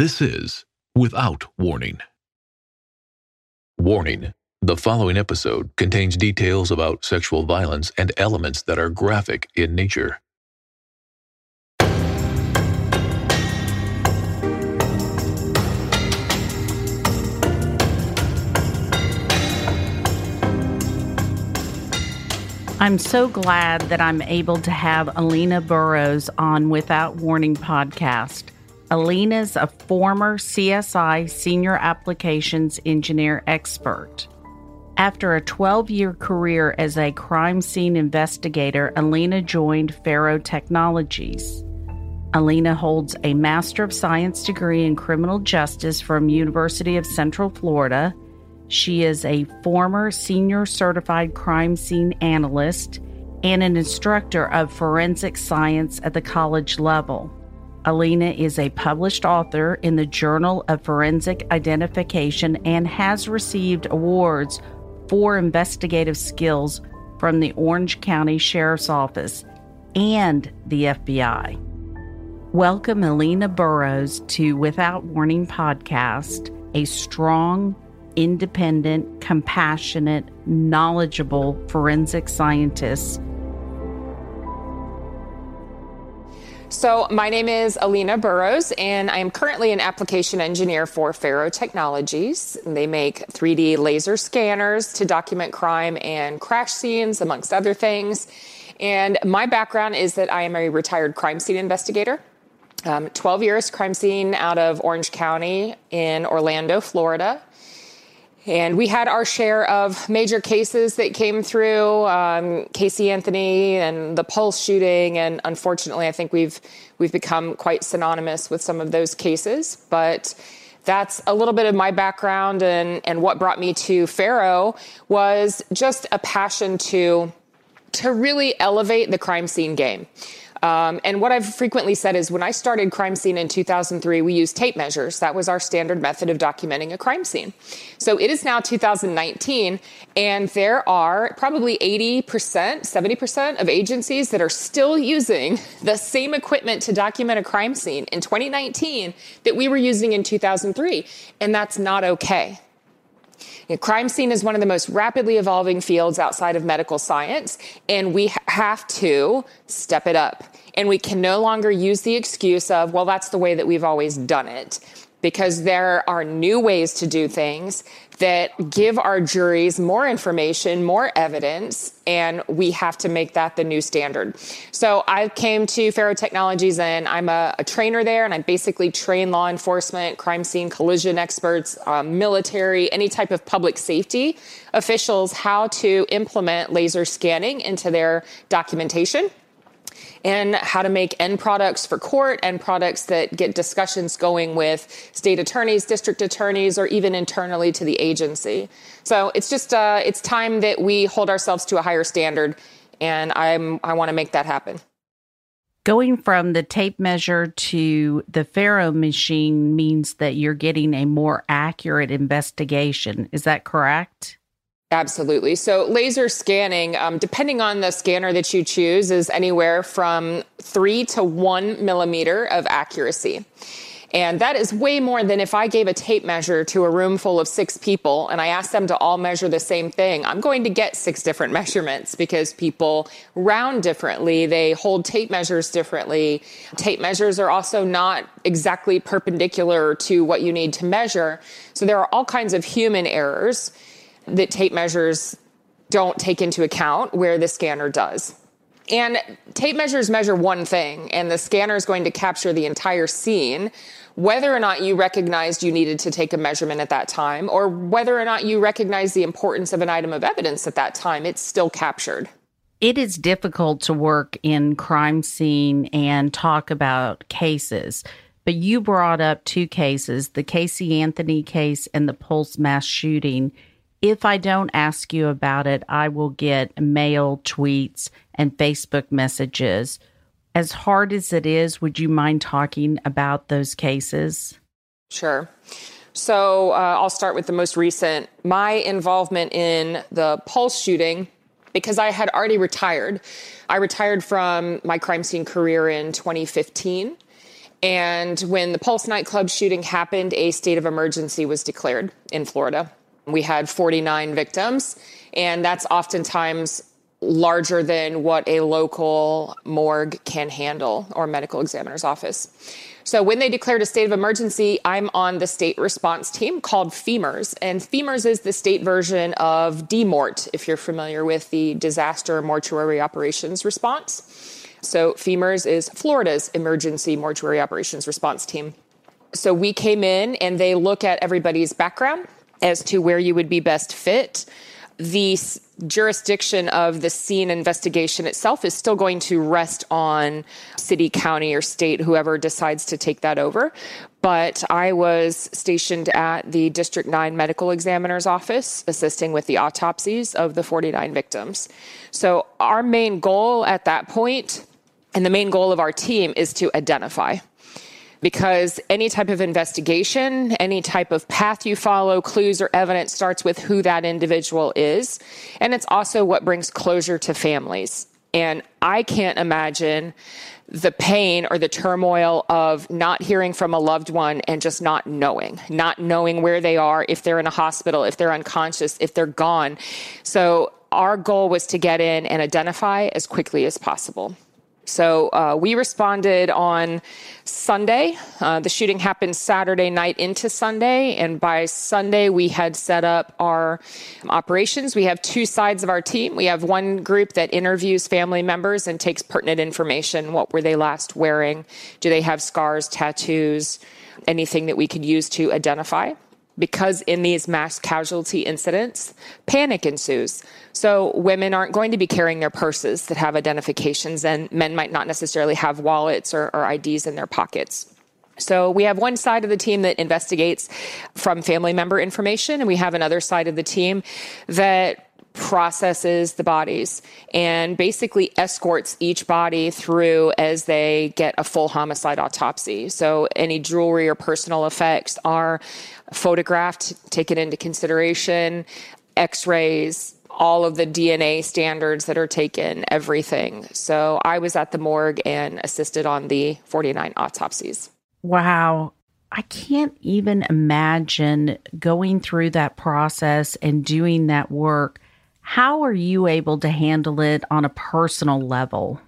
This is Without Warning. Warning The following episode contains details about sexual violence and elements that are graphic in nature. I'm so glad that I'm able to have Alina Burroughs on Without Warning podcast. Alina's a former CSI senior applications engineer expert. After a 12 year career as a crime scene investigator, Alina joined FARO Technologies. Alina holds a Master of Science degree in criminal justice from University of Central Florida she is a former senior certified crime scene analyst and an instructor of forensic science at the college level. Alina is a published author in the Journal of Forensic Identification and has received awards for investigative skills from the Orange County Sheriff's Office and the FBI. Welcome Alina Burroughs to Without Warning podcast, a strong, independent, compassionate, knowledgeable forensic scientists. So, my name is Alina Burroughs, and I am currently an application engineer for FARO Technologies. They make 3D laser scanners to document crime and crash scenes, amongst other things. And my background is that I am a retired crime scene investigator. Um, 12 years crime scene out of Orange County in Orlando, Florida. And we had our share of major cases that came through, um, Casey Anthony and the Pulse shooting, and unfortunately, I think we've we've become quite synonymous with some of those cases. But that's a little bit of my background, and and what brought me to FARO was just a passion to to really elevate the crime scene game. Um, and what I've frequently said is when I started Crime Scene in 2003, we used tape measures. That was our standard method of documenting a crime scene. So it is now 2019, and there are probably 80%, 70% of agencies that are still using the same equipment to document a crime scene in 2019 that we were using in 2003. And that's not okay. You know, crime scene is one of the most rapidly evolving fields outside of medical science, and we have to step it up. And we can no longer use the excuse of, well, that's the way that we've always done it because there are new ways to do things that give our juries more information, more evidence, and we have to make that the new standard. So I came to FARO Technologies and I'm a, a trainer there, and I basically train law enforcement, crime scene collision experts, um, military, any type of public safety officials how to implement laser scanning into their documentation and how to make end products for court, end products that get discussions going with state attorneys, district attorneys, or even internally to the agency. So it's just uh, it's time that we hold ourselves to a higher standard, and I'm I want to make that happen. Going from the tape measure to the FARO machine means that you're getting a more accurate investigation. Is that correct? Absolutely. So, laser scanning, um, depending on the scanner that you choose, is anywhere from three to one millimeter of accuracy. And that is way more than if I gave a tape measure to a room full of six people and I asked them to all measure the same thing. I'm going to get six different measurements because people round differently. They hold tape measures differently. Tape measures are also not exactly perpendicular to what you need to measure. So there are all kinds of human errors that tape measures don't take into account where the scanner does. And tape measures measure one thing, and the scanner is going to capture the entire scene, whether or not you recognized you needed to take a measurement at that time, or whether or not you recognize the importance of an item of evidence at that time, it's still captured. It is difficult to work in crime scene and talk about cases, but you brought up two cases the Casey Anthony case and the Pulse mass shooting if I don't ask you about it, I will get mail, tweets, and Facebook messages. As hard as it is, would you mind talking about those cases? Sure. So uh, I'll start with the most recent. My involvement in the Pulse shooting, because I had already retired. I retired from my crime scene career in 2015. And when the Pulse nightclub shooting happened, a state of emergency was declared in Florida. We had 49 victims, and that's oftentimes larger than what a local morgue can handle or medical examiner's office. So when they declared a state of emergency, I'm on the state response team called FEMORS. And FEMORS is the state version of DMORT, if you're familiar with the disaster mortuary operations response. So FEMORS is Florida's emergency mortuary operations response team. So we came in and they look at everybody's background as to where you would be best fit the jurisdiction of the scene investigation itself is still going to rest on city, county, or state, whoever decides to take that over. But I was stationed at the District 9 Medical Examiner's Office, assisting with the autopsies of the 49 victims. So, our main goal at that point, and the main goal of our team, is to identify because any type of investigation, any type of path you follow, clues or evidence starts with who that individual is. And it's also what brings closure to families. And I can't imagine the pain or the turmoil of not hearing from a loved one and just not knowing, not knowing where they are, if they're in a hospital, if they're unconscious, if they're gone. So our goal was to get in and identify as quickly as possible. So uh, we responded on Sunday. Uh, the shooting happened Saturday night into Sunday, and by Sunday we had set up our operations. We have two sides of our team. We have one group that interviews family members and takes pertinent information. What were they last wearing? Do they have scars, tattoos, anything that we could use to identify? Because in these mass casualty incidents, panic ensues. So women aren't going to be carrying their purses that have identifications, and men might not necessarily have wallets or, or IDs in their pockets. So we have one side of the team that investigates from family member information, and we have another side of the team that processes the bodies and basically escorts each body through as they get a full homicide autopsy. So any jewelry or personal effects are photographed, taken into consideration, x rays, all of the DNA standards that are taken, everything. So I was at the morgue and assisted on the 49 autopsies. Wow. I can't even imagine going through that process and doing that work. How are you able to handle it on a personal level?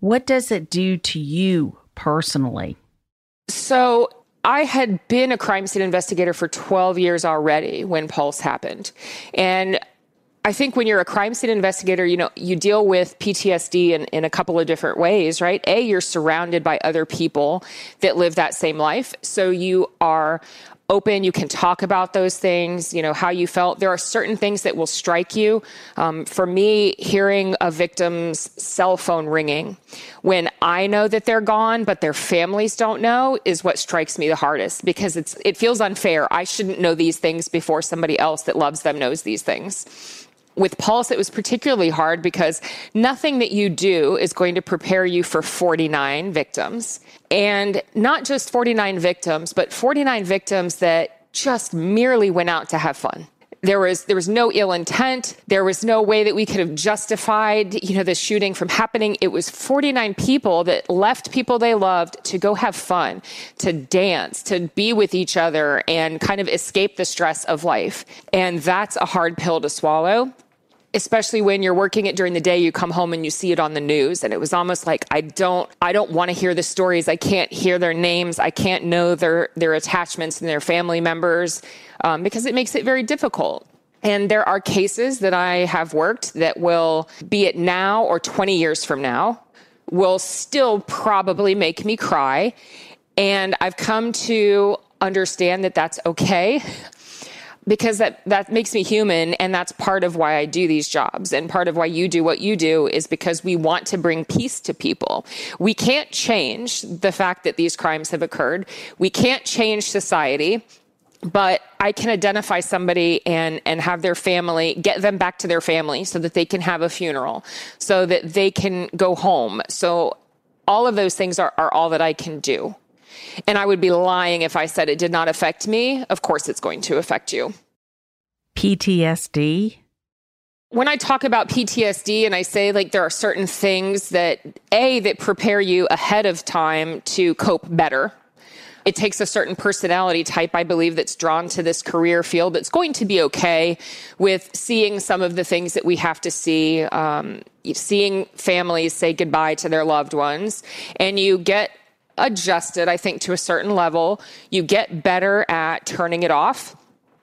What does it do to you personally? So, I had been a crime scene investigator for 12 years already when Pulse happened. And I think when you're a crime scene investigator, you know, you deal with PTSD in, in a couple of different ways, right? A, you're surrounded by other people that live that same life. So you are open. You can talk about those things, you know, how you felt. There are certain things that will strike you. Um, for me, hearing a victim's cell phone ringing when I know that they're gone, but their families don't know is what strikes me the hardest because it's, it feels unfair. I shouldn't know these things before somebody else that loves them knows these things with Pulse, it was particularly hard because nothing that you do is going to prepare you for 49 victims. And not just 49 victims, but 49 victims that just merely went out to have fun. There was there was no ill intent. There was no way that we could have justified, you know, the shooting from happening. It was 49 people that left people they loved to go have fun, to dance, to be with each other and kind of escape the stress of life. And that's a hard pill to swallow especially when you're working it during the day you come home and you see it on the news and it was almost like i don't i don't want to hear the stories. I can't hear their names. I can't know their their attachments and their family members um, because it makes it very difficult. And there are cases that i have worked that will be it now or 20 years from now will still probably make me cry. And i've come to understand that that's okay because that that makes me human and that's part of why I do these jobs and part of why you do what you do is because we want to bring peace to people. We can't change the fact that these crimes have occurred. We can't change society but I can identify somebody and and have their family get them back to their family so that they can have a funeral, so that they can go home. So all of those things are, are all that I can do. And I would be lying if I said it did not affect me. Of course, it's going to affect you. PTSD? When I talk about PTSD and I say like there are certain things that A, that prepare you ahead of time to cope better it takes a certain personality type, I believe, that's drawn to this career field that's going to be okay with seeing some of the things that we have to see, um, seeing families say goodbye to their loved ones. And you get adjusted, I think, to a certain level. You get better at turning it off.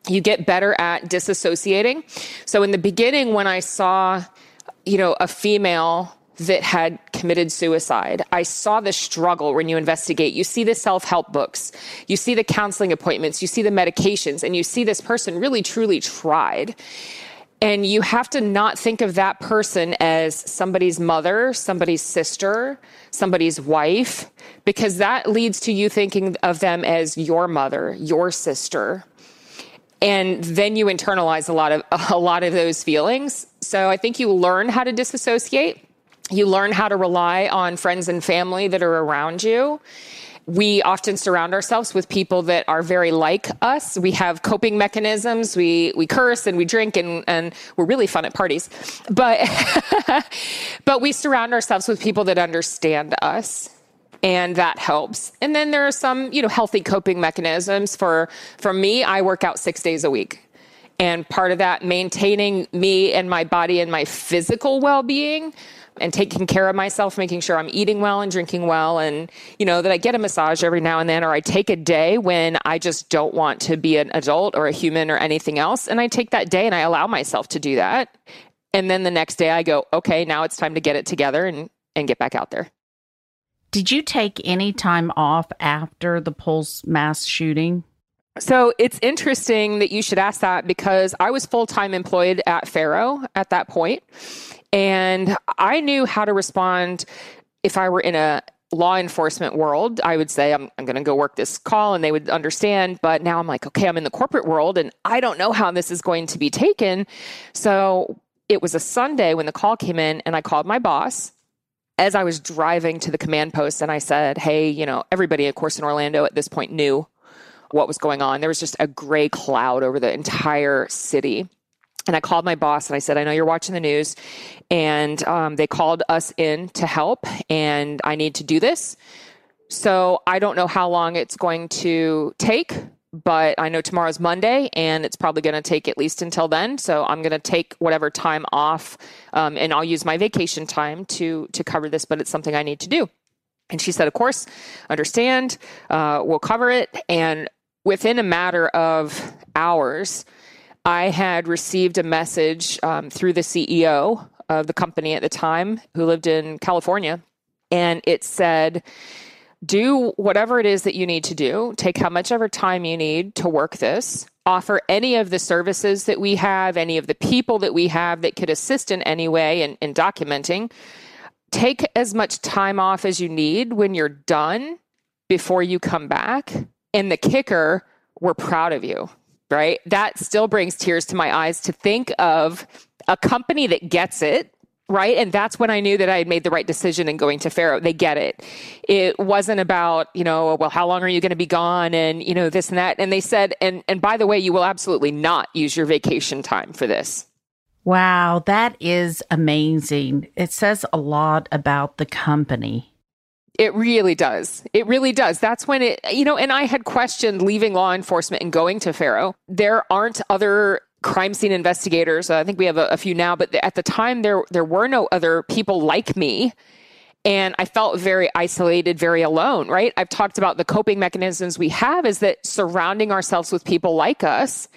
You get better at disassociating. So in the beginning, when I saw, you know, a female that had committed suicide. I saw the struggle when you investigate. You see the self help books, you see the counseling appointments, you see the medications, and you see this person really truly tried. And you have to not think of that person as somebody's mother, somebody's sister, somebody's wife, because that leads to you thinking of them as your mother, your sister. And then you internalize a lot of a lot of those feelings. So I think you learn how to disassociate you learn how to rely on friends and family that are around you. We often surround ourselves with people that are very like us. We have coping mechanisms. We we curse and we drink and, and we're really fun at parties. But but we surround ourselves with people that understand us and that helps. And then there are some, you know, healthy coping mechanisms for for me, I work out 6 days a week. And part of that maintaining me and my body and my physical well-being and taking care of myself, making sure I'm eating well and drinking well, and you know that I get a massage every now and then, or I take a day when I just don't want to be an adult or a human or anything else, and I take that day and I allow myself to do that, and then the next day I go, okay, now it's time to get it together and and get back out there. Did you take any time off after the Pulse mass shooting? So it's interesting that you should ask that because I was full time employed at Faro at that point, and I knew how to respond if I were in a law enforcement world. I would say, I'm, I'm going to go work this call and they would understand. But now I'm like, okay, I'm in the corporate world and I don't know how this is going to be taken. So it was a Sunday when the call came in and I called my boss as I was driving to the command post and I said, hey, you know, everybody, of course, in Orlando at this point knew what was going on. There was just a gray cloud over the entire city. And I called my boss and I said, I know you're watching the news. And um, they called us in to help, and I need to do this. So I don't know how long it's going to take, but I know tomorrow's Monday and it's probably going to take at least until then. So I'm going to take whatever time off um, and I'll use my vacation time to, to cover this, but it's something I need to do. And she said, Of course, understand, uh, we'll cover it. And within a matter of hours, I had received a message um, through the CEO of the company at the time who lived in California. And it said, do whatever it is that you need to do, take how much ever time you need to work this, offer any of the services that we have, any of the people that we have that could assist in any way in, in documenting. Take as much time off as you need when you're done before you come back. And the kicker, we're proud of you right? That still brings tears to my eyes to think of a company that gets it, right? And that's when I knew that I had made the right decision in going to Faro. They get it. It wasn't about, you know, well, how long are you going to be gone and, you know, this and that. And they said, and, and by the way, you will absolutely not use your vacation time for this. Wow, that is amazing. It says a lot about the company. It really does. It really does. That's when it, you know, and I had questioned leaving law enforcement and going to Faro. There aren't other crime scene investigators. I think we have a, a few now, but at the time there there were no other people like me. And I felt very isolated, very alone, right? I've talked about the coping mechanisms we have is that surrounding ourselves with people like us.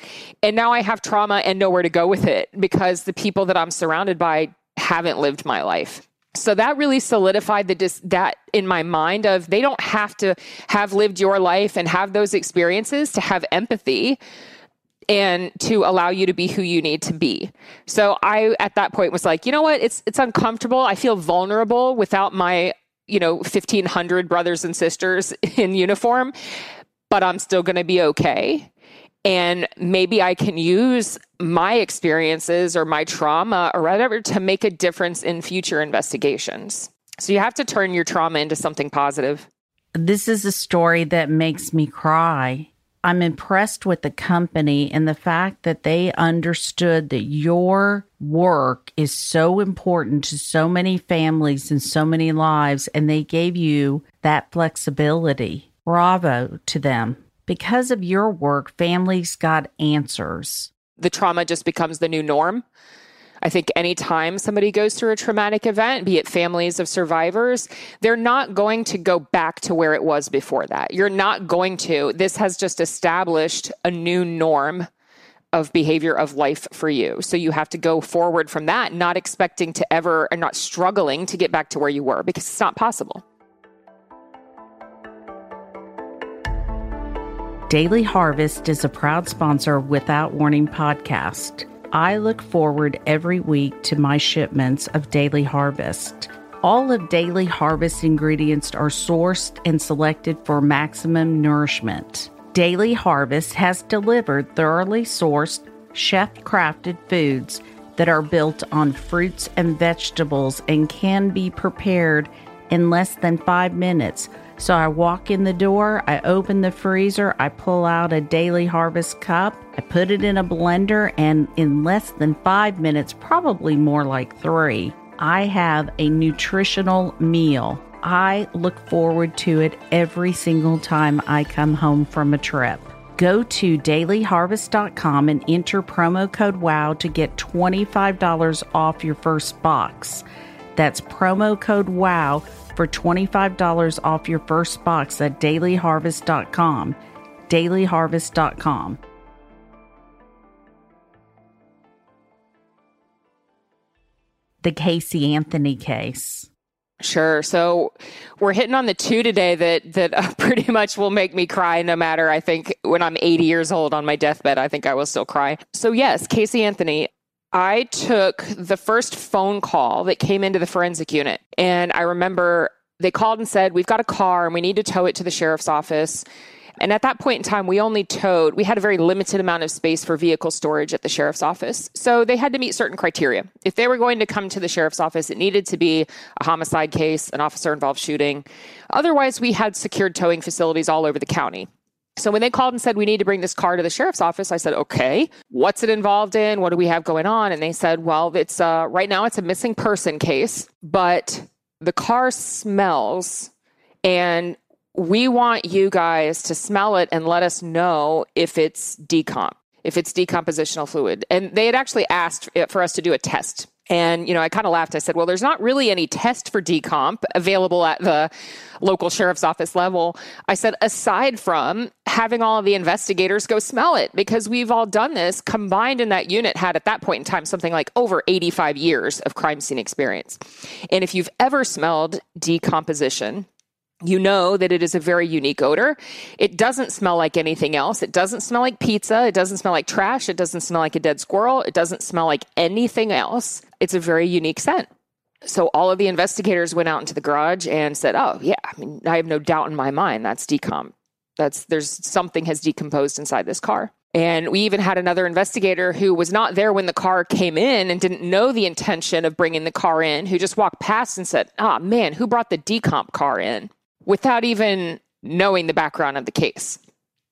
And now I have trauma and nowhere to go with it because the people that I'm surrounded by haven't lived my life so that really solidified the dis- that in my mind of they don't have to have lived your life and have those experiences to have empathy and to allow you to be who you need to be. So I at that point was like, you know what? It's it's uncomfortable. I feel vulnerable without my, you know, 1500 brothers and sisters in uniform, but I'm still going to be okay. And maybe I can use my experiences or my trauma or whatever to make a difference in future investigations. So you have to turn your trauma into something positive. This is a story that makes me cry. I'm impressed with the company and the fact that they understood that your work is so important to so many families and so many lives, and they gave you that flexibility. Bravo to them. Because of your work, families got answers. The trauma just becomes the new norm. I think anytime somebody goes through a traumatic event, be it families of survivors, they're not going to go back to where it was before that. You're not going to. This has just established a new norm of behavior of life for you. So you have to go forward from that, not expecting to ever and not struggling to get back to where you were because it's not possible. Daily Harvest is a proud sponsor of Without Warning podcast. I look forward every week to my shipments of Daily Harvest. All of Daily Harvest ingredients are sourced and selected for maximum nourishment. Daily Harvest has delivered thoroughly sourced, chef crafted foods that are built on fruits and vegetables and can be prepared in less than five minutes so I walk in the door, I open the freezer, I pull out a daily harvest cup, I put it in a blender, and in less than five minutes, probably more like three, I have a nutritional meal. I look forward to it every single time I come home from a trip. Go to dailyharvest.com and enter promo code WOW to get $25 off your first box. That's promo code WOW for $25 off your first box at dailyharvest.com. Dailyharvest.com. The Casey Anthony case. Sure. So we're hitting on the two today that that uh, pretty much will make me cry no matter I think when I'm 80 years old on my deathbed I think I will still cry. So yes, Casey Anthony, I took the first phone call that came into the forensic unit. And I remember they called and said, We've got a car and we need to tow it to the sheriff's office. And at that point in time, we only towed, we had a very limited amount of space for vehicle storage at the sheriff's office. So they had to meet certain criteria. If they were going to come to the sheriff's office, it needed to be a homicide case, an officer involved shooting. Otherwise, we had secured towing facilities all over the county. So when they called and said, we need to bring this car to the sheriff's office, I said, okay, what's it involved in? What do we have going on? And they said, well, it's uh, right now it's a missing person case, but the car smells and we want you guys to smell it and let us know if it's decomp, if it's decompositional fluid. And they had actually asked for us to do a test and, you know, I kind of laughed. I said, well, there's not really any test for decomp available at the local sheriff's office level. I said, aside from having all of the investigators go smell it, because we've all done this combined in that unit had at that point in time something like over 85 years of crime scene experience. And if you've ever smelled decomposition, you know that it is a very unique odor. It doesn't smell like anything else. It doesn't smell like pizza. It doesn't smell like trash. It doesn't smell like a dead squirrel. It doesn't smell like anything else. It's a very unique scent. So all of the investigators went out into the garage and said, "Oh, yeah, I mean, I have no doubt in my mind that's decom. That's there's something has decomposed inside this car." And we even had another investigator who was not there when the car came in and didn't know the intention of bringing the car in, who just walked past and said, "Ah, oh, man, who brought the decomp car in?" without even knowing the background of the case.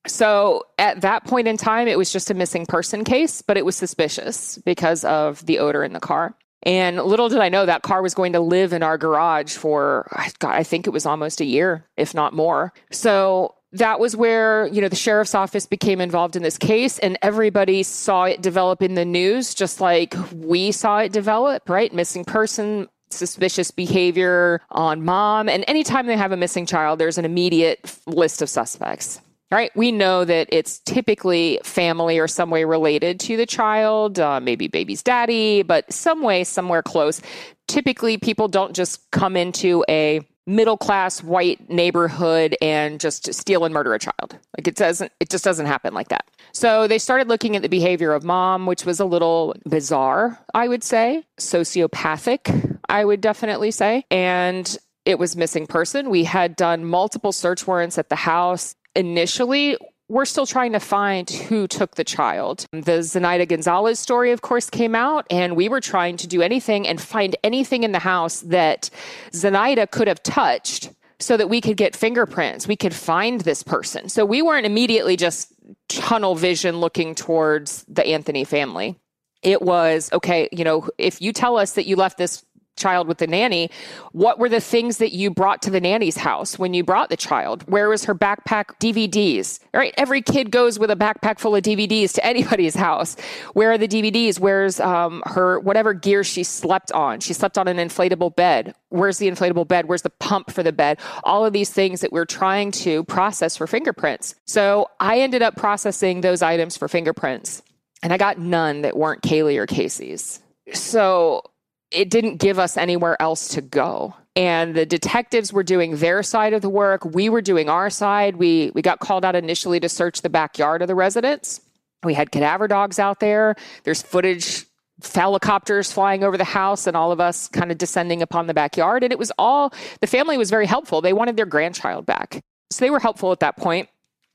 So at that point in time, it was just a missing person case, but it was suspicious because of the odor in the car. And little did I know that car was going to live in our garage for, God, I think it was almost a year, if not more. So that was where, you know, the sheriff's office became involved in this case and everybody saw it develop in the news, just like we saw it develop, right? Missing person, suspicious behavior on mom. And anytime they have a missing child, there's an immediate list of suspects. Right? We know that it's typically family or some way related to the child, uh, maybe baby's daddy, but some way, somewhere close. Typically, people don't just come into a middle class white neighborhood and just steal and murder a child. Like it doesn't, it just doesn't happen like that. So they started looking at the behavior of mom, which was a little bizarre, I would say, sociopathic, I would definitely say. And it was missing person. We had done multiple search warrants at the house. Initially, we're still trying to find who took the child. The Zenaida Gonzalez story, of course, came out, and we were trying to do anything and find anything in the house that Zenaida could have touched so that we could get fingerprints. We could find this person. So we weren't immediately just tunnel vision looking towards the Anthony family. It was okay, you know, if you tell us that you left this child with the nanny, what were the things that you brought to the nanny's house when you brought the child? Where was her backpack DVDs? Right, every kid goes with a backpack full of DVDs to anybody's house. Where are the DVDs? Where's um, her whatever gear she slept on? She slept on an inflatable bed. Where's the inflatable bed? Where's the pump for the bed? All of these things that we're trying to process for fingerprints. So I ended up processing those items for fingerprints, and I got none that weren't Caylee or Casey's. So it didn't give us anywhere else to go. And the detectives were doing their side of the work. We were doing our side. We, we got called out initially to search the backyard of the residence. We had cadaver dogs out there. There's footage, helicopters flying over the house, and all of us kind of descending upon the backyard. And it was all, the family was very helpful. They wanted their grandchild back. So they were helpful at that point.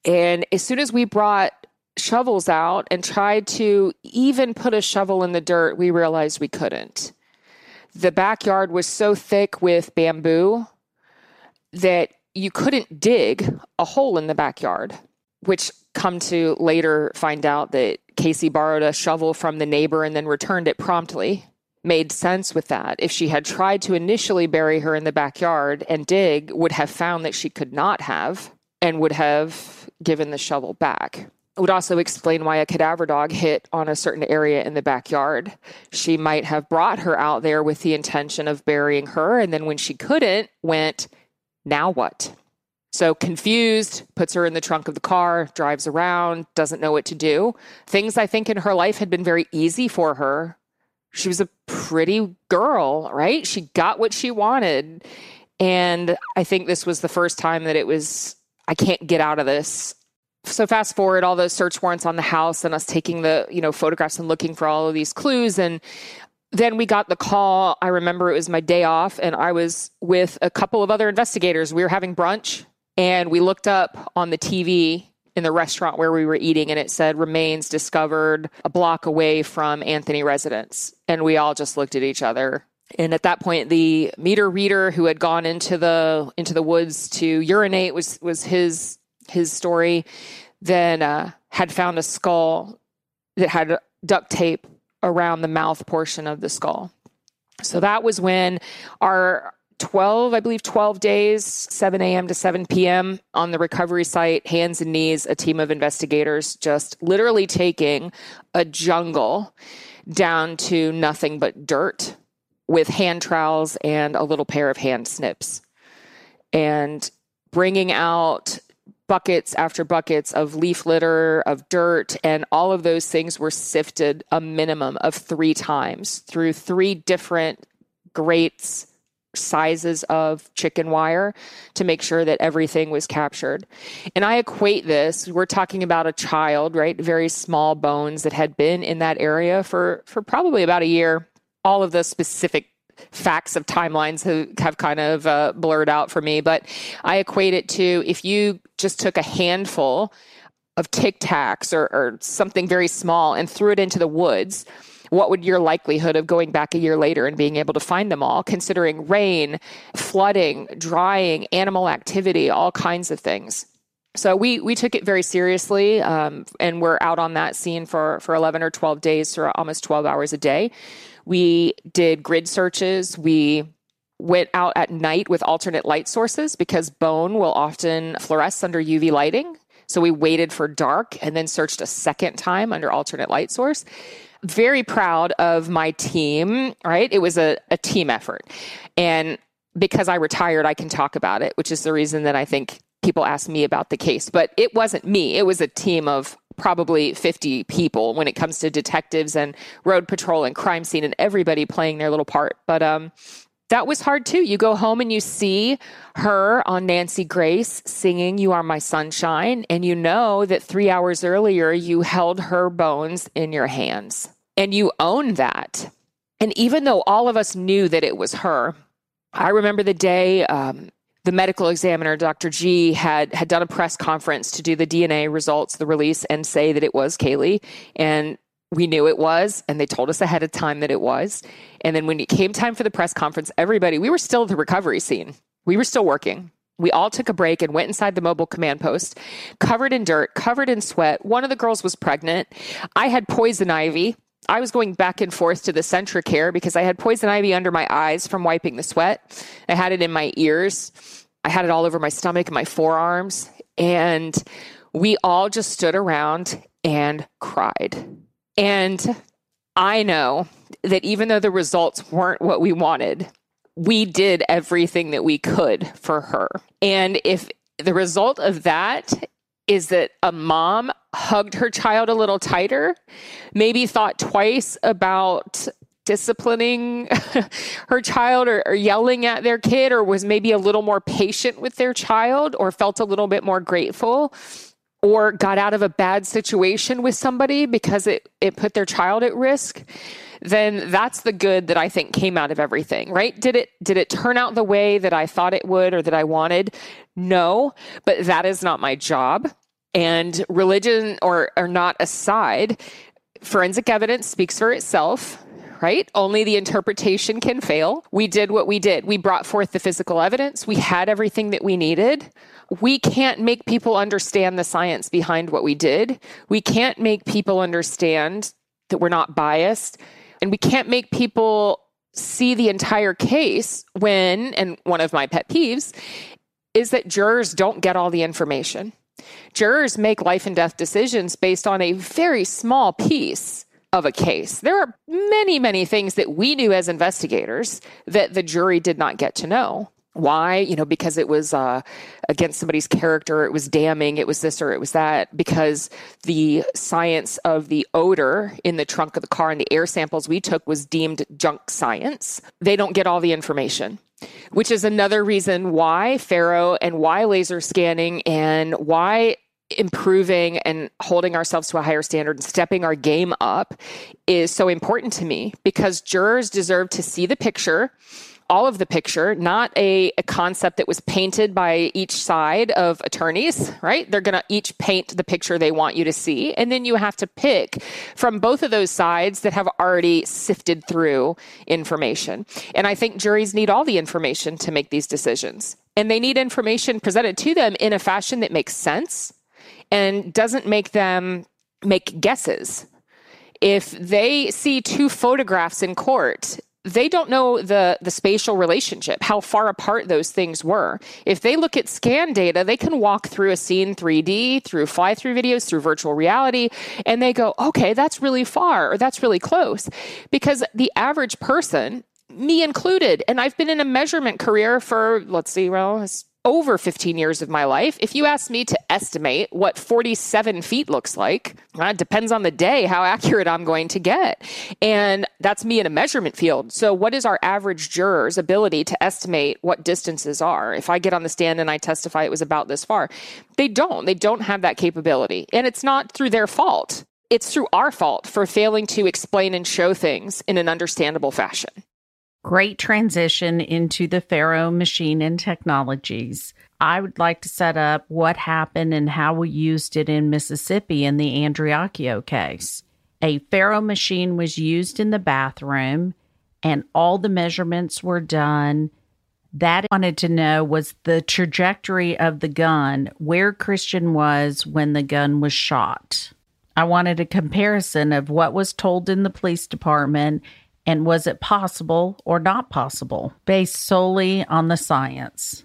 And as soon as we brought shovels out and tried to even put a shovel in the dirt, we realized we couldn't the backyard was so thick with bamboo that you couldn't dig a hole in the backyard, which come to later find out that Casey borrowed a shovel from the neighbor and then returned it promptly. Made sense with that. If she had tried to initially bury her in the backyard and dig, would have found that she could not have and would have given the shovel back would also explain why a cadaver dog hit on a certain area in the backyard. She might have brought her out there with the intention of burying her, and then when she couldn't, went, now what? So confused, puts her in the trunk of the car, drives around, doesn't know what to do. Things I think in her life had been very easy for her. She was a pretty girl, right? She got what she wanted. And I think this was the first time that it was, I can't get out of this so fast forward all those search warrants on the house and us taking the you know photographs and looking for all of these clues. And then we got the call. I remember it was my day off and i was with a couple of other investigators. We were having brunch and we looked up on the tv in the restaurant where we were eating and it said remains discovered a block away from anthony residence. And we all just looked at each other. And at that point the meter reader who had gone into the into the woods to urinate was was his his story, then uh, had found a skull that had duct tape around the mouth portion of the skull. So that was when our 12, I believe 12 days, 7 a.m. to 7 p.m. on the recovery site, hands and knees, a team of investigators just literally taking a jungle down to nothing but dirt with hand trowels and a little pair of hand snips. And bringing out buckets after buckets of leaf litter, of dirt, and all of those things were sifted a minimum of three times through three different grates sizes of chicken wire to make sure that everything was captured. And I equate this, we're talking about a child, right? Very small bones that had been in that area for for probably about a year. All of the specific facts of timelines have, have kind of uh, blurred out for me, but I equate it to if you just took a handful of Tic Tacs or, or something very small and threw it into the woods, what would your likelihood of going back a year later and being able to find them all, considering rain, flooding, drying, animal activity, all kinds of things? So we we took it very seriously, um, and we're out on that scene for for eleven or twelve days, for almost twelve hours a day. We did grid searches. We went out at night with alternate light sources because bone will often fluoresce under UV lighting. So we waited for dark and then searched a second time under alternate light source. Very proud of my team, right? It was a, a team effort. And because I retired, I can talk about it, which is the reason that I think people ask me about the case. But it wasn't me, it was a team of probably 50 people when it comes to detectives and road patrol and crime scene and everybody playing their little part. But um, that was hard too. You go home and you see her on Nancy Grace singing You Are My Sunshine, and you know that three hours earlier you held her bones in your hands and you own that. And even though all of us knew that it was her, I remember the day um, the medical examiner, Dr. G, had had done a press conference to do the DNA results, the release, and say that it was Caylee. And we knew it was, and they told us ahead of time that it was. And then when it came time for the press conference, everybody, we were still at the recovery scene. We were still working. We all took a break and went inside the mobile command post, covered in dirt, covered in sweat. One of the girls was pregnant. I had poison ivy I was going back and forth to the CentraCare because I had poison ivy under my eyes from wiping the sweat. I had it in my ears. I had it all over my stomach and my forearms. And we all just stood around and cried. And I know that even though the results weren't what we wanted, we did everything that we could for her. And if the result of that is that a mom hugged her child a little tighter, maybe thought twice about disciplining her child or, or, yelling at their kid, or was maybe a little more patient with their child, or felt a little bit more grateful, or got out of a bad situation with somebody because it, it put their child at risk then that's the good that I think came out of everything, right? Did it did it turn out the way that I thought it would or that I wanted? No, but that is not my job. And religion or or not aside, forensic evidence speaks for itself right? Only the interpretation can fail. We did what we did. We brought forth the physical evidence. We had everything that we needed. We can't make people understand the science behind what we did. We can't make people understand that we're not biased. And we can't make people see the entire case when, and one of my pet peeves is that jurors don't get all the information. Jurors make life and death decisions based on a very small piece of a case. There are many, many things that we knew as investigators that the jury did not get to know. Why? You know, because it was uh, against somebody's character, it was damning, it was this or it was that, because the science of the odor in the trunk of the car and the air samples we took was deemed junk science. They don't get all the information, which is another reason why FARO and why laser scanning and why improving and holding ourselves to a higher standard and stepping our game up is so important to me because jurors deserve to see the picture all of the picture, not a, a concept that was painted by each side of attorneys, right? They're going to each paint the picture they want you to see. And then you have to pick from both of those sides that have already sifted through information. And I think juries need all the information to make these decisions. And they need information presented to them in a fashion that makes sense and doesn't make them make guesses. If they see two photographs in court they don't know the the spatial relationship how far apart those things were. If they look at scan data they can walk through a scene 3d through fly through videos through virtual reality and they go okay that's really far or that's really close. Because the average person me included and i've been in a measurement career for let's see well over 15 years of my life. If you ask me to estimate what 47 feet looks like, uh, it depends on the day how accurate I'm going to get. And that's me in a measurement field. So, what is our average juror's ability to estimate what distances are? If I get on the stand and I testify it was about this far, they don't. They don't have that capability. And it's not through their fault. It's through our fault for failing to explain and show things in an understandable fashion. Great transition into the FARO machine and technologies. I would like to set up what happened and how we used it in Mississippi in the Andreacchio case. A FARO machine was used in the bathroom and all the measurements were done. That I wanted to know was the trajectory of the gun, where Christian was when the gun was shot. I wanted a comparison of what was told in the police department and was it possible or not possible based solely on the science?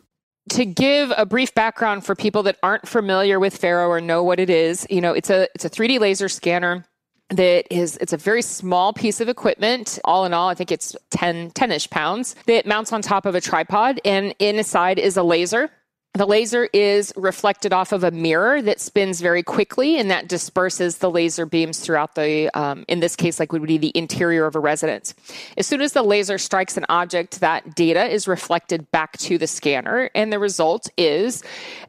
to give a brief background for people that aren't familiar with FARO or know what it is, you know, it's a it's a 3D laser scanner that is it's a very small piece of equipment all in all i think it's 10 10ish pounds that mounts on top of a tripod and inside is a laser the laser is reflected off of a mirror that spins very quickly and that disperses the laser beams throughout the, um, in this case, like would be the interior of a residence. As soon as the laser strikes an object, that data is reflected back to the scanner, and the result is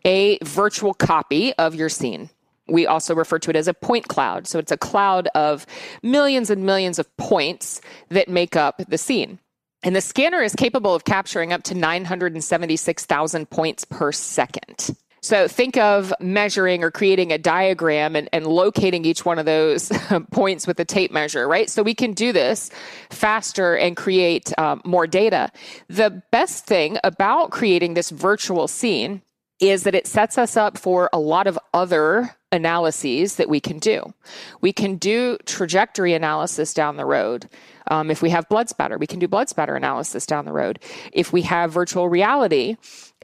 a virtual copy of your scene. We also refer to it as a point cloud. So it's a cloud of millions and millions of points that make up the scene. And the scanner is capable of capturing up to 976,000 points per second. So think of measuring or creating a diagram and, and locating each one of those points with a tape measure, right? So we can do this faster and create um, more data. The best thing about creating this virtual scene is that it sets us up for a lot of other analyses that we can do. We can do trajectory analysis down the road. Um, if we have blood spatter, we can do blood spatter analysis down the road. If we have virtual reality,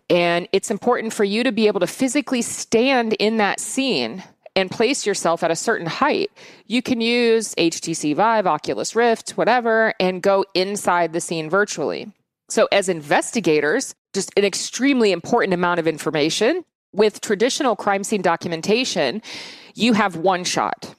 and it's important for you to be able to physically stand in that scene and place yourself at a certain height, you can use HTC Vive, Oculus Rift, whatever, and go inside the scene virtually. So, as investigators, just an extremely important amount of information. With traditional crime scene documentation, you have one shot.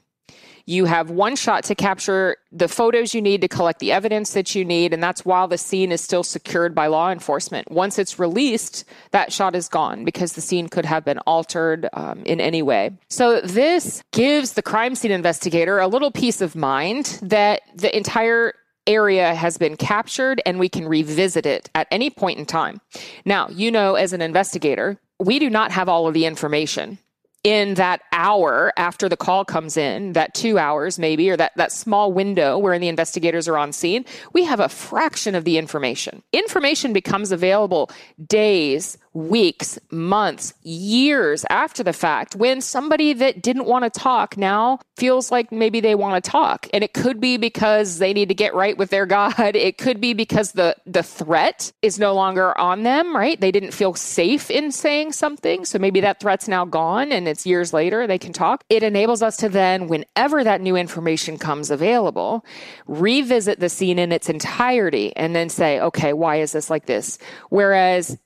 You have one shot to capture the photos you need to collect the evidence that you need, and that's while the scene is still secured by law enforcement. Once it's released, that shot is gone because the scene could have been altered um, in any way. So, this gives the crime scene investigator a little peace of mind that the entire area has been captured and we can revisit it at any point in time. Now, you know, as an investigator, we do not have all of the information in that hour after the call comes in, that two hours maybe, or that, that small window where the investigators are on scene, we have a fraction of the information. Information becomes available days, weeks, months, years after the fact when somebody that didn't want to talk now feels like maybe they want to talk. And it could be because they need to get right with their God. It could be because the, the threat is no longer on them, right? They didn't feel safe in saying something. So maybe that threat's now gone and it's years later they can talk. It enables us to then, whenever that new information comes available, revisit the scene in its entirety and then say, okay, why is this like this? Whereas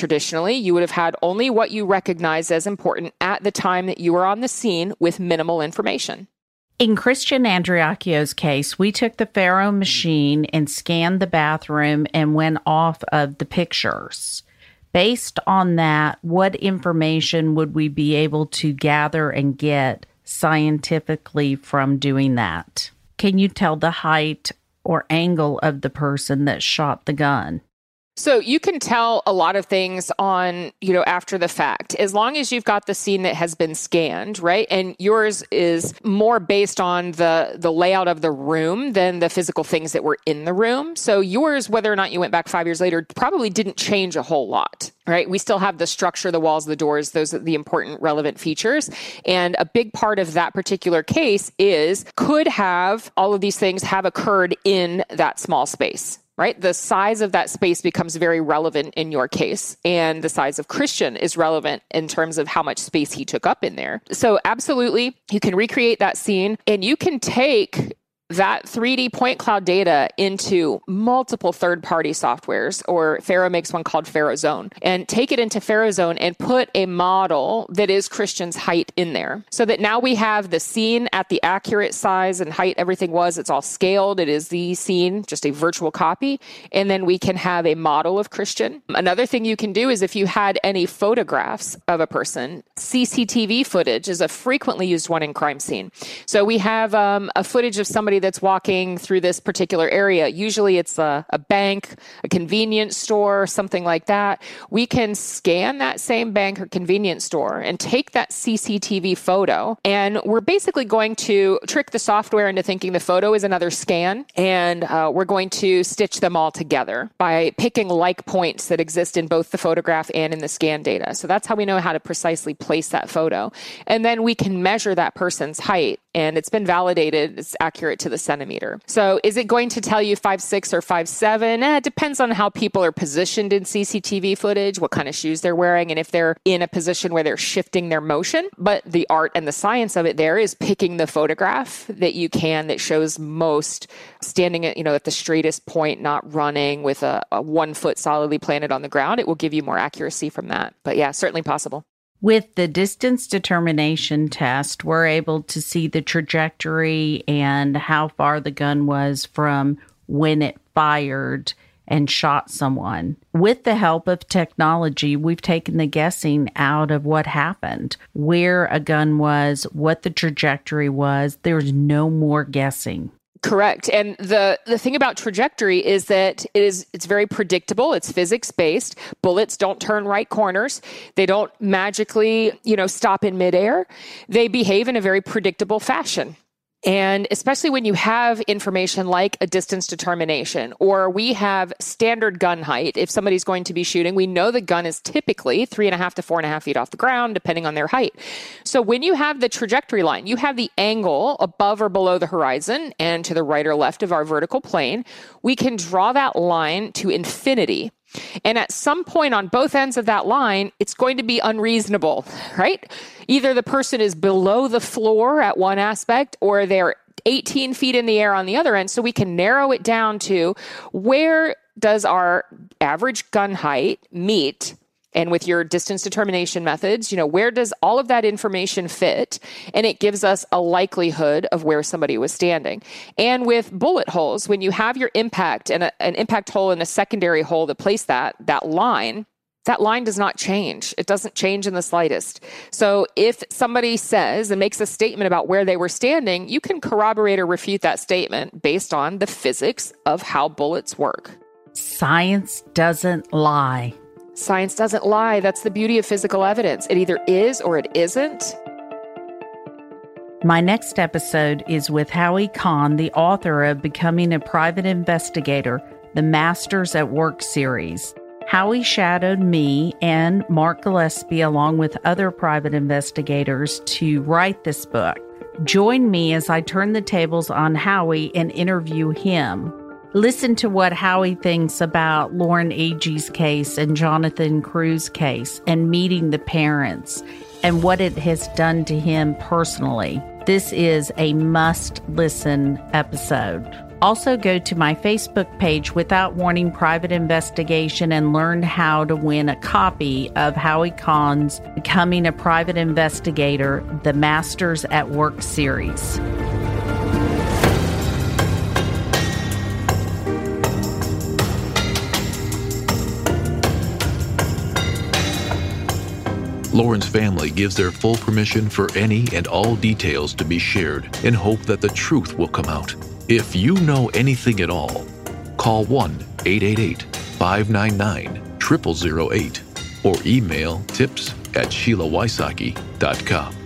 Traditionally, you would have had only what you recognized as important at the time that you were on the scene with minimal information. In Christian Andreacchio's case, we took the Faro machine and scanned the bathroom and went off of the pictures. Based on that, what information would we be able to gather and get scientifically from doing that? Can you tell the height or angle of the person that shot the gun? So you can tell a lot of things on, you know, after the fact, as long as you've got the scene that has been scanned, right? And yours is more based on the the layout of the room than the physical things that were in the room. So yours, whether or not you went back five years later, probably didn't change a whole lot, right? We still have the structure, the walls, the doors, those are the important relevant features. And a big part of that particular case is could have all of these things have occurred in that small space right? The size of that space becomes very relevant in your case. And the size of Christian is relevant in terms of how much space he took up in there. So, absolutely, you can recreate that scene and you can take that 3D point cloud data into multiple third party softwares, or Faro makes one called Zone, and take it into Zone and put a model that is Christian's height in there. So that now we have the scene at the accurate size and height everything was. It's all scaled. It is the scene, just a virtual copy. And then we can have a model of Christian. Another thing you can do is if you had any photographs of a person, CCTV footage is a frequently used one in crime scene. So we have um, a footage of somebody that's walking through this particular area, usually it's a, a bank, a convenience store, something like that, we can scan that same bank or convenience store and take that CCTV photo. And we're basically going to trick the software into thinking the photo is another scan. And uh, we're going to stitch them all together by picking like points that exist in both the photograph and in the scan data. So that's how we know how to precisely place that photo. And then we can measure that person's height. And it's been validated, it's accurate to the centimeter. So is it going to tell you five six or five seven? Eh, it depends on how people are positioned in CCTV footage, what kind of shoes they're wearing, and if they're in a position where they're shifting their motion. But the art and the science of it there is picking the photograph that you can that shows most standing at, you know, at the straightest point, not running with a, a one foot solidly planted on the ground. It will give you more accuracy from that. But yeah, certainly possible. With the distance determination test, we're able to see the trajectory and how far the gun was from when it fired and shot someone. With the help of technology, we've taken the guessing out of what happened, where a gun was, what the trajectory was. There's no more guessing. Correct. And the the thing about trajectory is that it is it's very predictable. It's physics based. Bullets don't turn right corners. They don't magically, you know, stop in midair. They behave in a very predictable fashion. And especially when you have information like a distance determination, or we have standard gun height. If somebody's going to be shooting, we know the gun is typically three and a half to four and a half feet off the ground, depending on their height. So when you have the trajectory line, you have the angle above or below the horizon and to the right or left of our vertical plane, we can draw that line to infinity. And at some point on both ends of that line, it's going to be unreasonable, right? Either the person is below the floor at one aspect or they're 18 feet in the air on the other end. So we can narrow it down to where does our average gun height meet and with your distance determination methods, you know, where does all of that information fit? And it gives us a likelihood of where somebody was standing. And with bullet holes, when you have your impact and a, an impact hole and a secondary hole to place that, that line, that line does not change. It doesn't change in the slightest. So if somebody says and makes a statement about where they were standing, you can corroborate or refute that statement based on the physics of how bullets work. Science doesn't lie. Science doesn't lie. That's the beauty of physical evidence. It either is or it isn't. My next episode is with Howie Kahn, the author of Becoming a Private Investigator, the Masters at Work series. Howie shadowed me and Mark Gillespie, along with other private investigators, to write this book. Join me as I turn the tables on Howie and interview him. Listen to what Howie thinks about Lauren Agee's case and Jonathan Crew's case and meeting the parents and what it has done to him personally. This is a must listen episode. Also, go to my Facebook page, Without Warning Private Investigation, and learn how to win a copy of Howie Kahn's Becoming a Private Investigator, the Masters at Work series. Lauren's family gives their full permission for any and all details to be shared in hope that the truth will come out. If you know anything at all, call 1 888 599 0008 or email tips at SheilaWysocki.com.